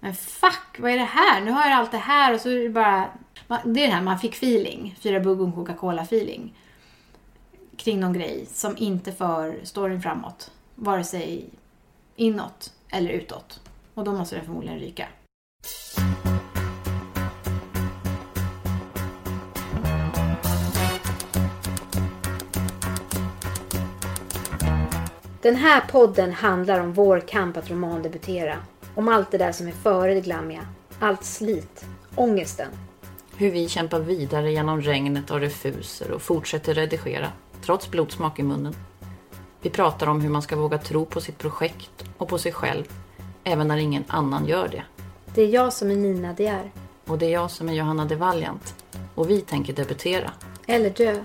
Men fuck, vad är det här? Nu har jag allt det här och så är det bara... Det är det här, man fick feeling. Fyra bugg och Coca-Cola feeling. Kring någon grej som inte för storyn framåt. Vare sig inåt eller utåt. Och då måste den förmodligen ryka. Den här podden handlar om vår kamp att romandebutera. Om allt det där som är före det glammiga. Allt slit. Ångesten. Hur vi kämpar vidare genom regnet av refuser och fortsätter redigera, trots blodsmak i munnen. Vi pratar om hur man ska våga tro på sitt projekt och på sig själv, även när ingen annan gör det. Det är jag som är Nina De är. Och det är jag som är Johanna de Valiant. Och vi tänker debutera. Eller dö.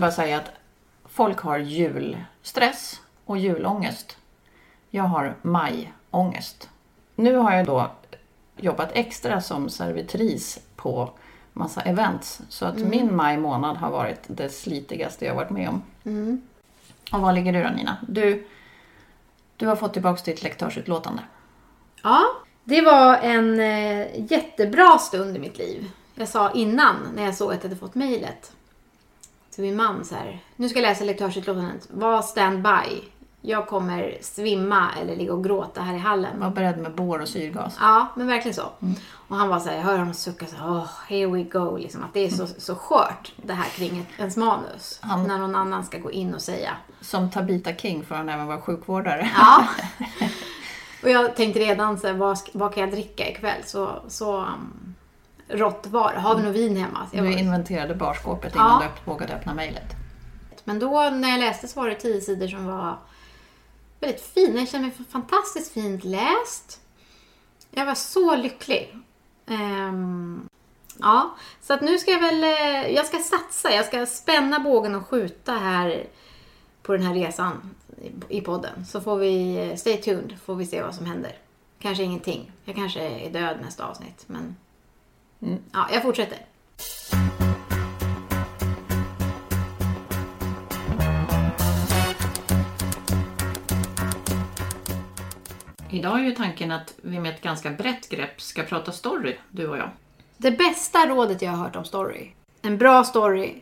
Måste bara säga att folk har julstress och julångest. Jag har majångest. Nu har jag då jobbat extra som servitris på massa events. Så att min maj månad har varit det slitigaste jag varit med om. Och var ligger du då Nina? Du, du har fått tillbaka ditt lektörsutlåtande. Ja, det var en eh, jättebra stund i mitt liv. Jag sa innan, när jag såg att jag hade fått mejlet till min man så här. Nu ska jag läsa lektörsutlåtandet. Var standby. Jag kommer svimma eller ligga och gråta här i hallen. Var beredd med bår och syrgas. Ja, men verkligen så. Och han var så här, jag hör honom sucka så här, oh, here we go. Liksom, att det är så, så skört det här kring ett, ens manus. Han- När någon annan ska gå in och säga. Som Tabita King får han även vara sjukvårdare. Ja. och jag tänkte redan så här, vad, vad kan jag dricka ikväll? Så, så um, rått var det. Har vi något vin hemma? Jag Du inventerade barskåpet Ja. innan du öpp- vågade öppna mejlet. Men då när jag läste så var det tio sidor som var väldigt fina. Jag kände mig fantastiskt fint läst. Jag var så lycklig. Ehm, ja, så att nu ska jag väl, eh, jag ska satsa. Jag ska spänna bågen och skjuta här på den här resan i- i podden. Så får vi, eh, stay tuned, får vi se vad som händer. Kanske ingenting. Jag kanske är död nästa avsnitt, men ja, jag fortsätter. Idag är ju tanken att vi med ett ganska brett grepp ska prata story, du och jag. Det bästa rådet jag har hört om story. En bra story,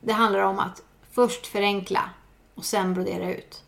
det handlar om att först förenkla och sen brodera ut.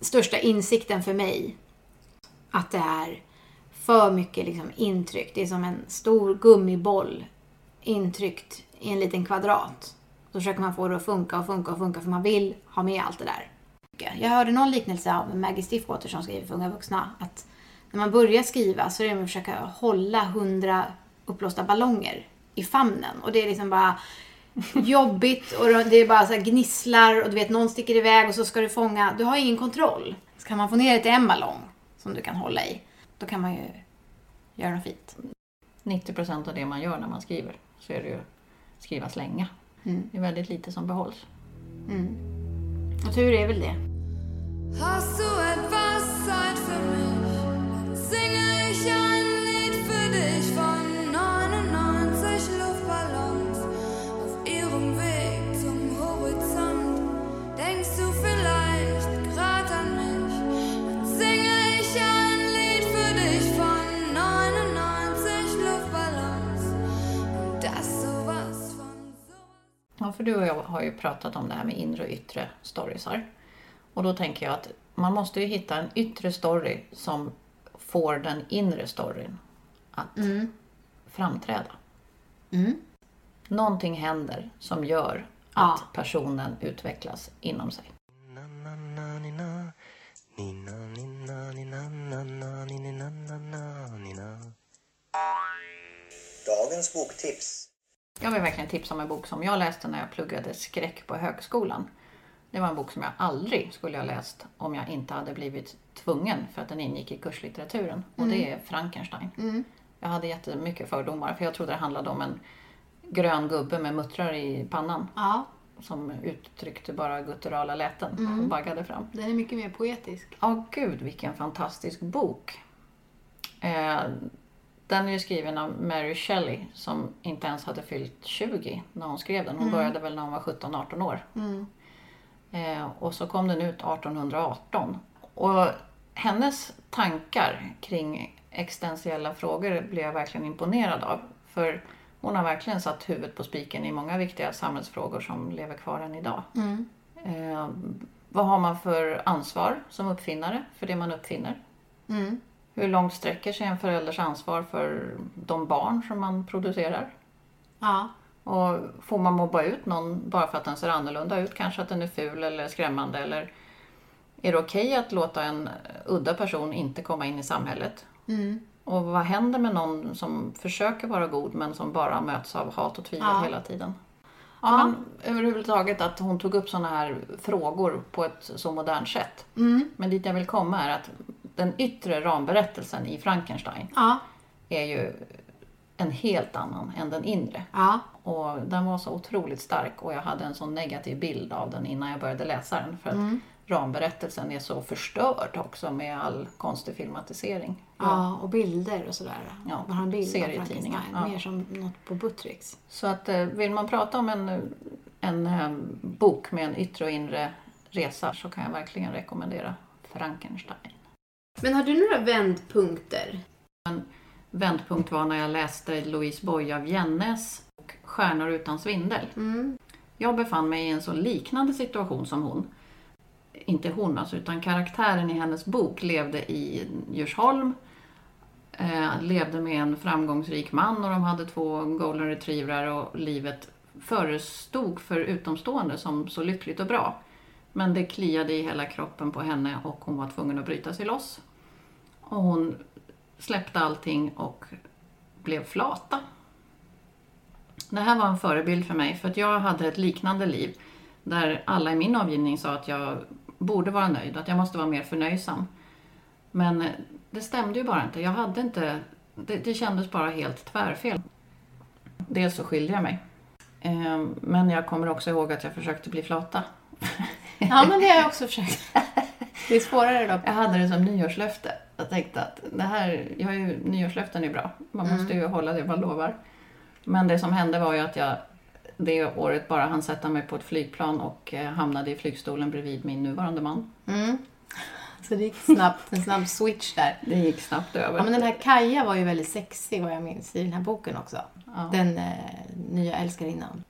Största insikten för mig, att det är för mycket liksom intryck. Det är som en stor gummiboll intryckt i en liten kvadrat. Då försöker man få det att funka och funka och funka för man vill ha med allt det där. Jag hörde någon liknelse av Maggie Stiffwater som skriver för unga vuxna. Att när man börjar skriva så är det med att försöka hålla hundra uppblåsta ballonger i famnen. Och det är liksom bara jobbigt och det är bara så här gnisslar och du vet någon sticker iväg och så ska du fånga. Du har ingen kontroll. Så kan man få ner det till en ballong som du kan hålla i. Då kan man ju göra något fint. 90% av det man gör när man skriver så är det ju skriva slänga. Mm. Det är väldigt lite som behålls. Och tur är väl det. Hast du etwas Zeit für mich? Singe ich ein för du och jag har ju pratat om det här med inre och yttre storiesar. Och då tänker jag att man måste ju hitta en yttre story som får den inre storyn att framträda. Någonting händer som gör att Ja. personen utvecklas inom sig. Dagens boktips. Jag vill verkligen tipsa om en bok som jag läste när jag pluggade skräck på högskolan. Det var en bok som jag aldrig skulle ha läst om jag inte hade blivit tvungen för att den ingick i kurslitteraturen. Och det är Frankenstein. Jag hade jättemycket fördomar för jag trodde det handlade om en grön gubbe med muttrar i pannan Ja, som uttryckte bara gutturala läten och baggade fram. den är mycket mer poetisk. Ja, gud vilken fantastisk bok. Eh, den är ju skriven av Mary Shelley som inte ens hade fyllt 20 när hon skrev den. Hon började väl när hon var 17-18 år. Eh, och så kom den ut 1818. Och hennes tankar kring existentiella frågor blev jag verkligen imponerad av. För hon har verkligen satt huvudet på spiken i många viktiga samhällsfrågor som lever kvar än idag. Eh, vad har man för ansvar som uppfinnare för det man uppfinner? Hur långt sträcker sig en förälders ansvar för de barn som man producerar? Ja, Och får man mobba ut någon bara för att den ser annorlunda ut? Kanske att den är ful eller skrämmande? Eller är det okej att låta en udda person inte komma in i samhället? Och vad händer med någon som försöker vara god men som bara möts av hat och tvivel Ja. hela tiden? Ja, men överhuvudtaget att hon tog upp sådana här frågor på ett så modernt sätt. Men dit jag vill komma är att den yttre ramberättelsen i Frankenstein ja, är ju en helt annan än den inre. ja. Och den var så otroligt stark och jag hade en sån negativ bild av den innan jag började läsa den. För att ramberättelsen är så förstörd också med all konstig filmatisering. Ja, och bilder och sådär. Ja, Man har en bild serietidningar, ja. Mer som något på Buttricks. Så att eh, vill man prata om en, en eh, bok med en yttre och inre resa så kan jag verkligen rekommendera Frankenstein. Men har du några vändpunkter? Vändpunkt var när jag läste Louise Boye av Jennes och Stjärnor utan svindel. Jag befann mig i en så liknande situation som hon. Inte hon alltså, utan karaktären i hennes bok levde i Djursholm. Eh, levde med en framgångsrik man och de hade två golden retrievrar och livet förestod för utomstående som så lyckligt och bra. Men det kliade i hela kroppen på henne och hon var tvungen att bryta sig loss. Och hon släppte allting och blev flata. Det här var en förebild för mig för att jag hade ett liknande liv där alla i min avgivning sa att jag borde vara nöjd, att jag måste vara mer förnöjsam. Men det stämde ju bara inte. Jag hade inte... Det, det kändes bara helt tvärfel. Dels så skilde jag mig. Ehm, men jag kommer också ihåg att jag försökte bli flata. Ja, men det har jag också försökt. Det är svårare dock. Jag hade det som nyårslöfte. Jag tänkte att det här, jag har ju, nyårslöften är bra. Man måste ju hålla det man lovar. Men det som hände var ju att jag det året bara hann sätta mig på ett flygplan och eh, hamnade i flygstolen bredvid min nuvarande man. Så det gick snabbt, en snabb switch där. Det gick snabbt över. Ja, men den här Kaja var ju väldigt sexig vad jag minns i den här boken också. Den eh, nya älskarinnan.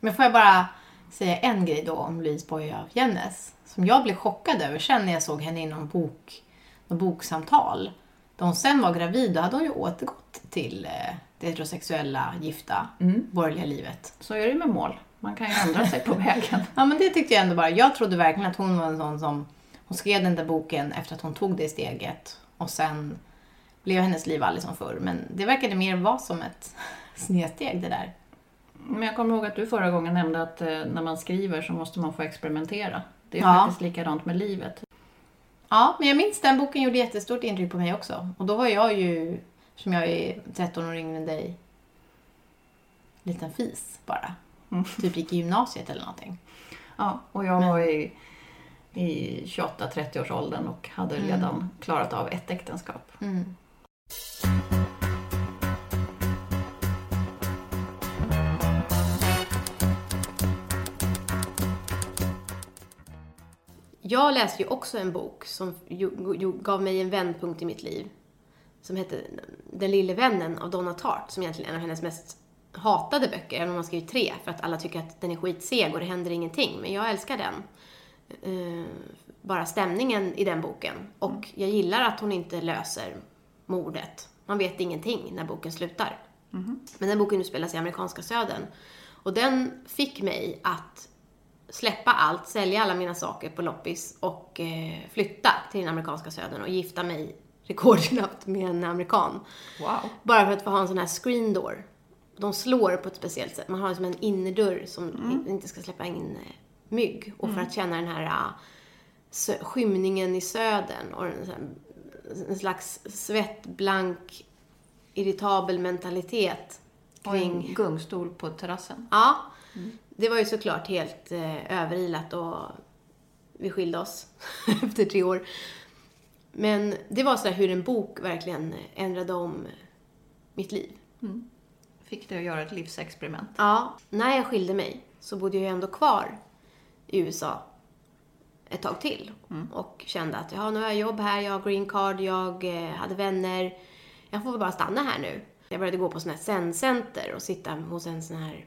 Men får jag bara säga en grej då om Louise Boye av Jennes. Som jag blev chockad över sen när jag såg henne i någon bok, någon boksamtal. Då hon sen var gravid, då hade hon ju återgått till eh, det heterosexuella, gifta, borgerliga livet. Så är det ju med mål. Man kan ju ändra sig på vägen. Ja men det tyckte jag ändå bara. Jag trodde verkligen att hon var en sån som, hon skrev den där boken efter att hon tog det steget. Och sen blev hennes liv aldrig som förr. Men det verkade mer vara som ett snedsteg det där. Men jag kommer ihåg att du förra gången nämnde att eh, när man skriver så måste man få experimentera. Det är Ja. faktiskt likadant med livet. Ja, men jag minns den boken gjorde jättestort intryck på mig också. Och då var jag ju, som jag är 13 år yngre än dig, liten fis bara. Typ gick i gymnasiet eller någonting. Ja, och jag var i, i 28-30 års åldern och hade redan klarat av ett äktenskap. Jag läste ju också en bok som gav mig en vändpunkt i mitt liv. Som hette Den lille vännen av Donna Tartt, som egentligen är en av hennes mest hatade böcker, även om man skrivit tre, för att alla tycker att den är skitseg och det händer ingenting. Men jag älskar den. Eh, bara stämningen i den boken. Och jag gillar att hon inte löser mordet. Man vet ingenting när boken slutar. Men den boken utspelas i amerikanska södern. Och den fick mig att släppa allt, sälja alla mina saker på loppis och eh, flytta till den amerikanska södern och gifta mig rekordknappt med en amerikan. Wow. Bara för att få ha en sån här screen door. de slår på ett speciellt sätt. Man har som en innerdörr som inte ska släppa in eh, mygg. Och för att känna den här sö- skymningen i södern och en, slags svettblank, irritabel mentalitet Och kring... en gungstol på terrassen. Ja, det var ju såklart helt eh, överilat och vi skilde oss efter tre år. Men det var så här hur en bok verkligen ändrade om mitt liv. Fick dig att göra ett livsexperiment. Ja, när jag skilde mig så bodde jag ju ändå kvar i USA ett tag till. Och kände att ja, nu har jag jobb här, jag har green card, jag eh, hade vänner. Jag får väl bara stanna här nu. Jag började gå på sån här zen-center och sitta hos en sån här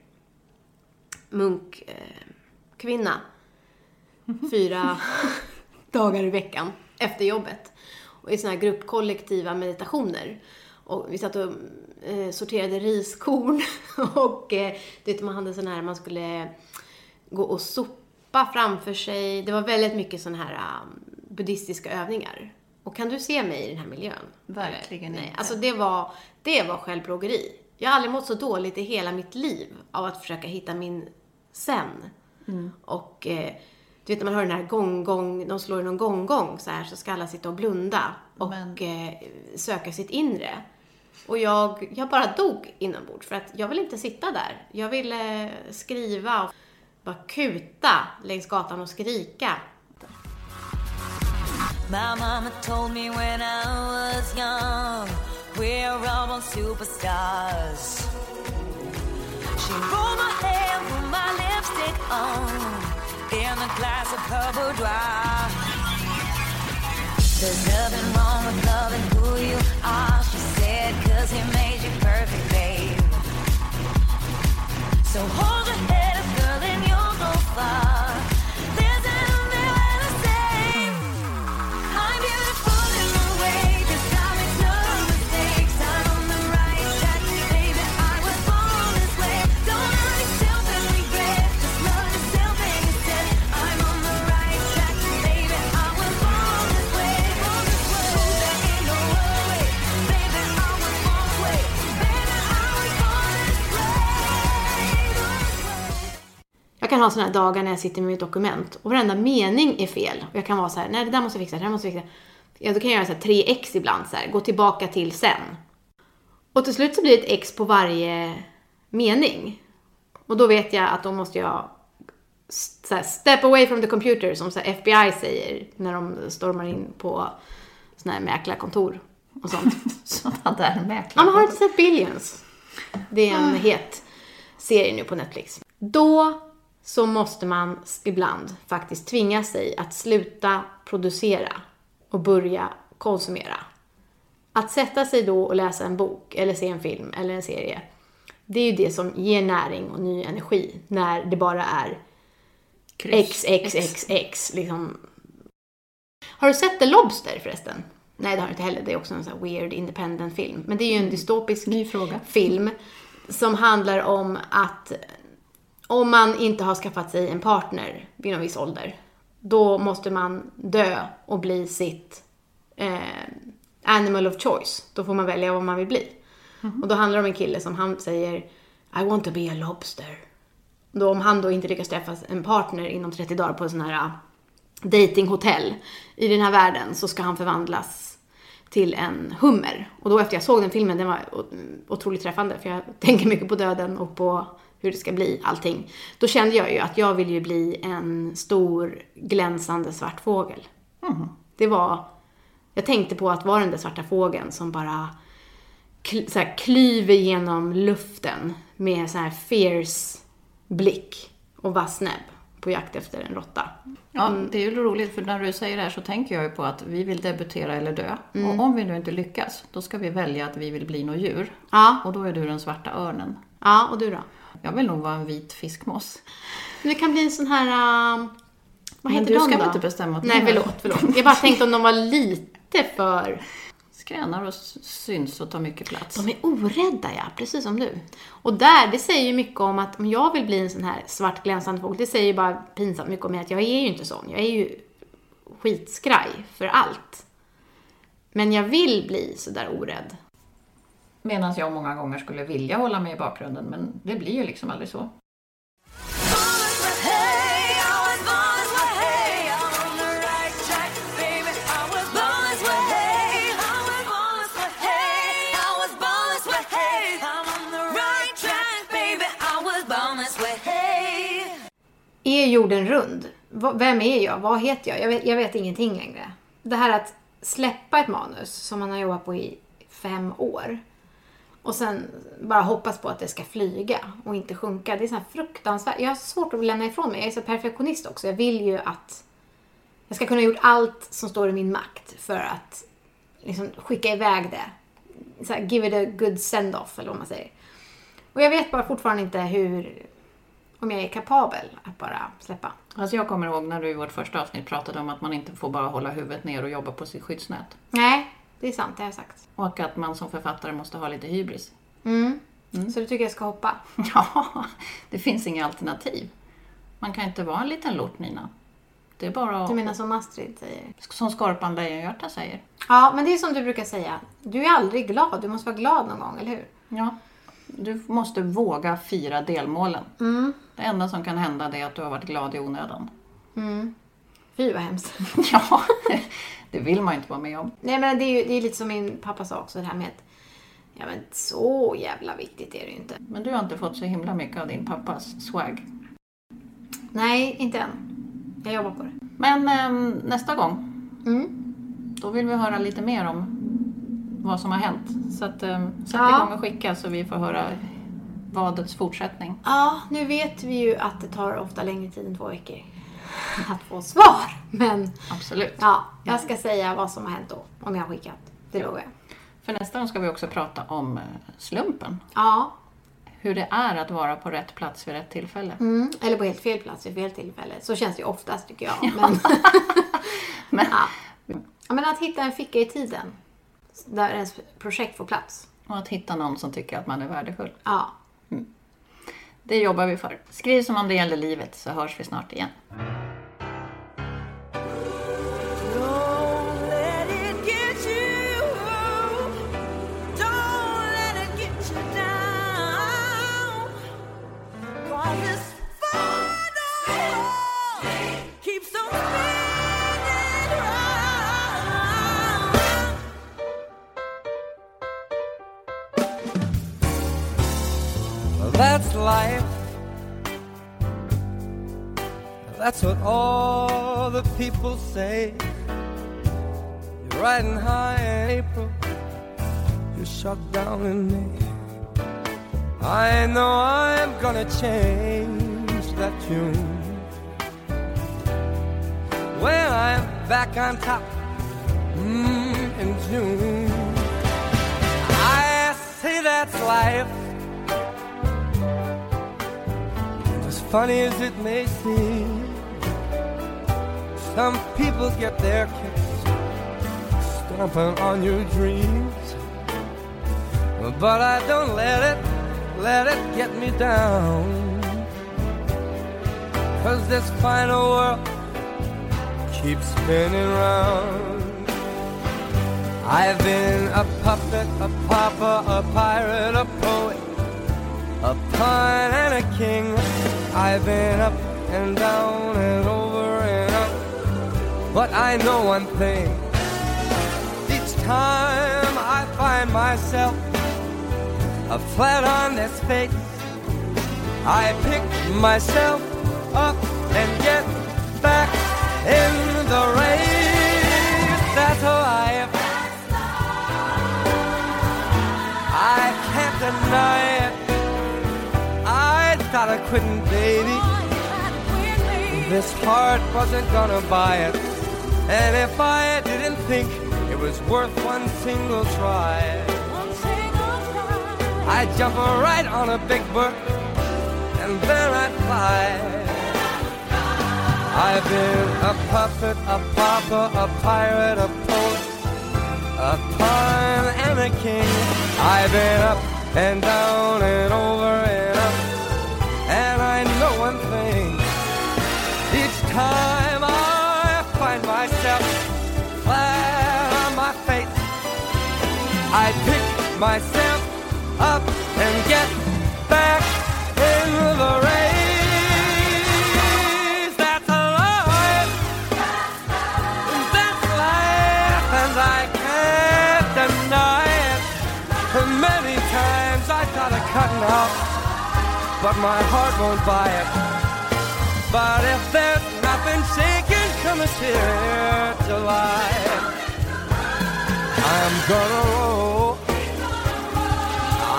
munkkvinna. Kvinna. fyra dagar i veckan efter jobbet. Och i såna här gruppkollektiva meditationer. Och vi satt och eh, sorterade riskorn och eh, du vet, man hade sån här, man skulle gå och sopa framför sig. Det var väldigt mycket såna här um, buddhistiska övningar. Och kan du se mig i den här miljön? Verkligen Nej, inte. alltså det var, det var självplågeri. Jag har aldrig mått så dåligt i hela mitt liv av att försöka hitta min sen. Mm. Och eh, du vet när man hör den här gång-gång, de slår i någon gång-gång så här så ska alla sitta och blunda och Men- eh, söka sitt inre. Och jag, jag bara dog inombords för att jag vill inte sitta där. Jag ville skriva och bara kuta längs gatan och skrika. My mama told me when I was young, we're all superstars. She rolled my my lipstick on, in a glass of dry. There's nothing wrong with loving who you are, she said, cause he made you perfect, babe. So hold your head up, girl, and you'll go far. Ha här dagar när jag sitter med mitt dokument och varenda mening är fel. Och jag kan vara så här, nej det där måste jag fixa, det där måste jag fixa. Ja, då kan jag göra så här 3x ibland, så här, gå tillbaka till sen. Och till slut så blir det ett x på varje mening. Och då vet jag att då måste jag så här, step away from the computer, som så FBI säger när de stormar in på såna här mäklarkontor och sånt. Sådana där mäklare. Ja, men har inte sett Billions? Det är en het serie nu på Netflix. Då så måste man ibland faktiskt tvinga sig att sluta producera och börja konsumera. Att sätta sig då och läsa en bok eller se en film eller en serie, det är ju det som ger näring och ny energi när det bara är Kryss. X, X, X, X. Liksom. Har du sett The Lobster förresten? Nej, det har du inte heller. Det är också en sån här weird independent film. Men det är ju en dystopisk Ny fråga. film som handlar om att om man inte har skaffat sig en partner vid någon viss ålder, då måste man dö och bli sitt eh, animal of choice. Då får man välja vad man vill bli. Och då handlar det om en kille som han säger I want to be a lobster. Då om han då inte lyckas träffa en partner inom 30 dagar på en sån här uh, datinghotell i den här världen så ska han förvandlas till en hummer. Och då efter jag såg den filmen, den var otroligt träffande för jag tänker mycket på döden och på hur det ska bli, allting. Då kände jag ju att jag vill ju bli en stor glänsande svart fågel. Det var, jag tänkte på att vara den där svarta fågeln som bara kl, så här, klyver genom luften med så här fierce blick och vass näbb på jakt efter en råtta. Ja, Mm. det är ju roligt för när du säger det här så tänker jag ju på att vi vill debutera eller dö. Mm. Och om vi nu inte lyckas, då ska vi välja att vi vill bli något djur. Ja, Och då är du den svarta örnen. ja och du då? Jag vill nog vara en vit fiskmås. Men det kan bli en sån här... Uh, vad Men heter du de ska då? väl inte bestämma åt Nej, mig? förlåt, förlåt. Jag bara tänkte om de var lite för... Skränar och syns och tar mycket plats. De är orädda, ja. Precis som du. Och där, det säger ju mycket om att om jag vill bli en sån här svart glänsande fågel, det säger ju bara pinsamt mycket om mig att jag är ju inte sån. Jag är ju skitskraj för allt. Men jag vill bli så där orädd. Medan jag många gånger skulle vilja hålla mig i bakgrunden, men det blir ju liksom aldrig så. Är jorden rund? Vem är jag? Vad heter jag? Jag vet, jag vet ingenting längre. Det här att släppa ett manus som man har jobbat på i fem år och sen bara hoppas på att det ska flyga och inte sjunka. Det är så fruktansvärt. Jag har svårt att lämna ifrån mig. Jag är så perfektionist också. Jag vill ju att jag ska kunna ha gjort allt som står i min makt för att liksom skicka iväg det. Så här, give it a good send-off eller vad man säger. Och jag vet bara fortfarande inte hur, om jag är kapabel att bara släppa. Alltså jag kommer ihåg när du i vårt första avsnitt pratade om att man inte får bara hålla huvudet ner och jobba på sitt skyddsnät. Nej, det är sant, det har jag sagt. Och att man som författare måste ha lite hybris. Mm. Så du tycker jag ska hoppa? Ja, det finns inga alternativ. Man kan inte vara en liten lort, Nina. Det är bara att... Du menar som Astrid säger? Som Skorpan Lejonhjärta säger. Ja, men det är som du brukar säga. Du är aldrig glad. Du måste vara glad någon gång, eller hur? Ja. Du måste våga fira delmålen. Mm. Det enda som kan hända är att du har varit glad i onödan. Fy vad hemskt. Ja, det vill man ju inte vara med om. Nej, men det är ju det är lite som min pappa sa också, det här med att ja, men så jävla viktigt är det ju inte. Men du har inte fått så himla mycket av din pappas swag. Nej, inte än. Jag jobbar på det. Men ehm, nästa gång, Mm. då vill vi höra lite mer om vad som har hänt. Så att, ehm, sätt Ja. igång och skicka så vi får höra vadets fortsättning. Ja, nu vet vi ju att det tar ofta längre tid än två veckor att få svar. Men Absolut. ja, jag ska säga vad som har hänt då, om jag har skickat. Det lovar jag. För nästa gång ska vi också prata om eh, slumpen. Ja, Hur det är att vara på rätt plats vid rätt tillfälle. mm. eller på helt fel plats vid fel tillfälle. Så känns det ju oftast tycker jag. Men, Men, ja. ja, men att hitta en ficka i tiden där ens projekt får plats. Och att hitta någon som tycker att man är värdefull. Ja, Det jobbar vi för. Skriv som om det gäller livet så hörs vi snart igen. Life. That's what all the people say. You're riding high in April. You're shut down in May. I know I'm gonna change that tune. When I'm back on top mm, in June. I say that's life. Funny as it may seem, some people get their kicks stomping on your dreams. But I don't let it, let it get me down. Cause this final world keeps spinning round. I've been a puppet, a pauper, a pirate, a poet, a pawn and a king. I've been up and down and over and up. But I know one thing. Each time I find myself a flat on this face, I pick myself up and get back in the race. That's life. I can't deny it. I thought I couldn't, baby. This heart wasn't gonna buy it. And if I didn't think it was worth one single try, I'd jump right on a big bird and then I'd fly. I've been a puppet, a pauper, a pirate, a poet, a pawn and a king. I've been up and down and over and. And time I find myself flat on my face, I pick myself up and get back in the race. but my heart won't buy it. But if there's I've been taken from a tear to life. I'm gonna roll.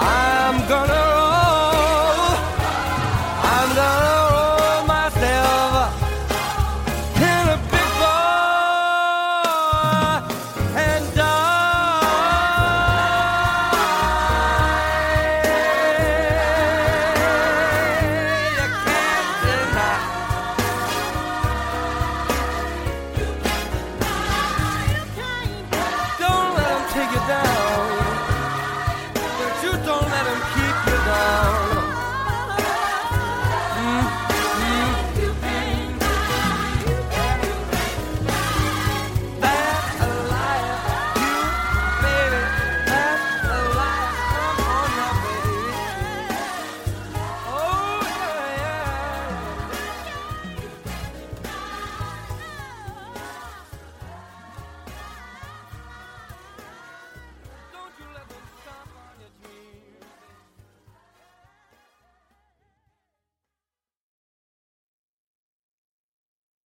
I'm gonna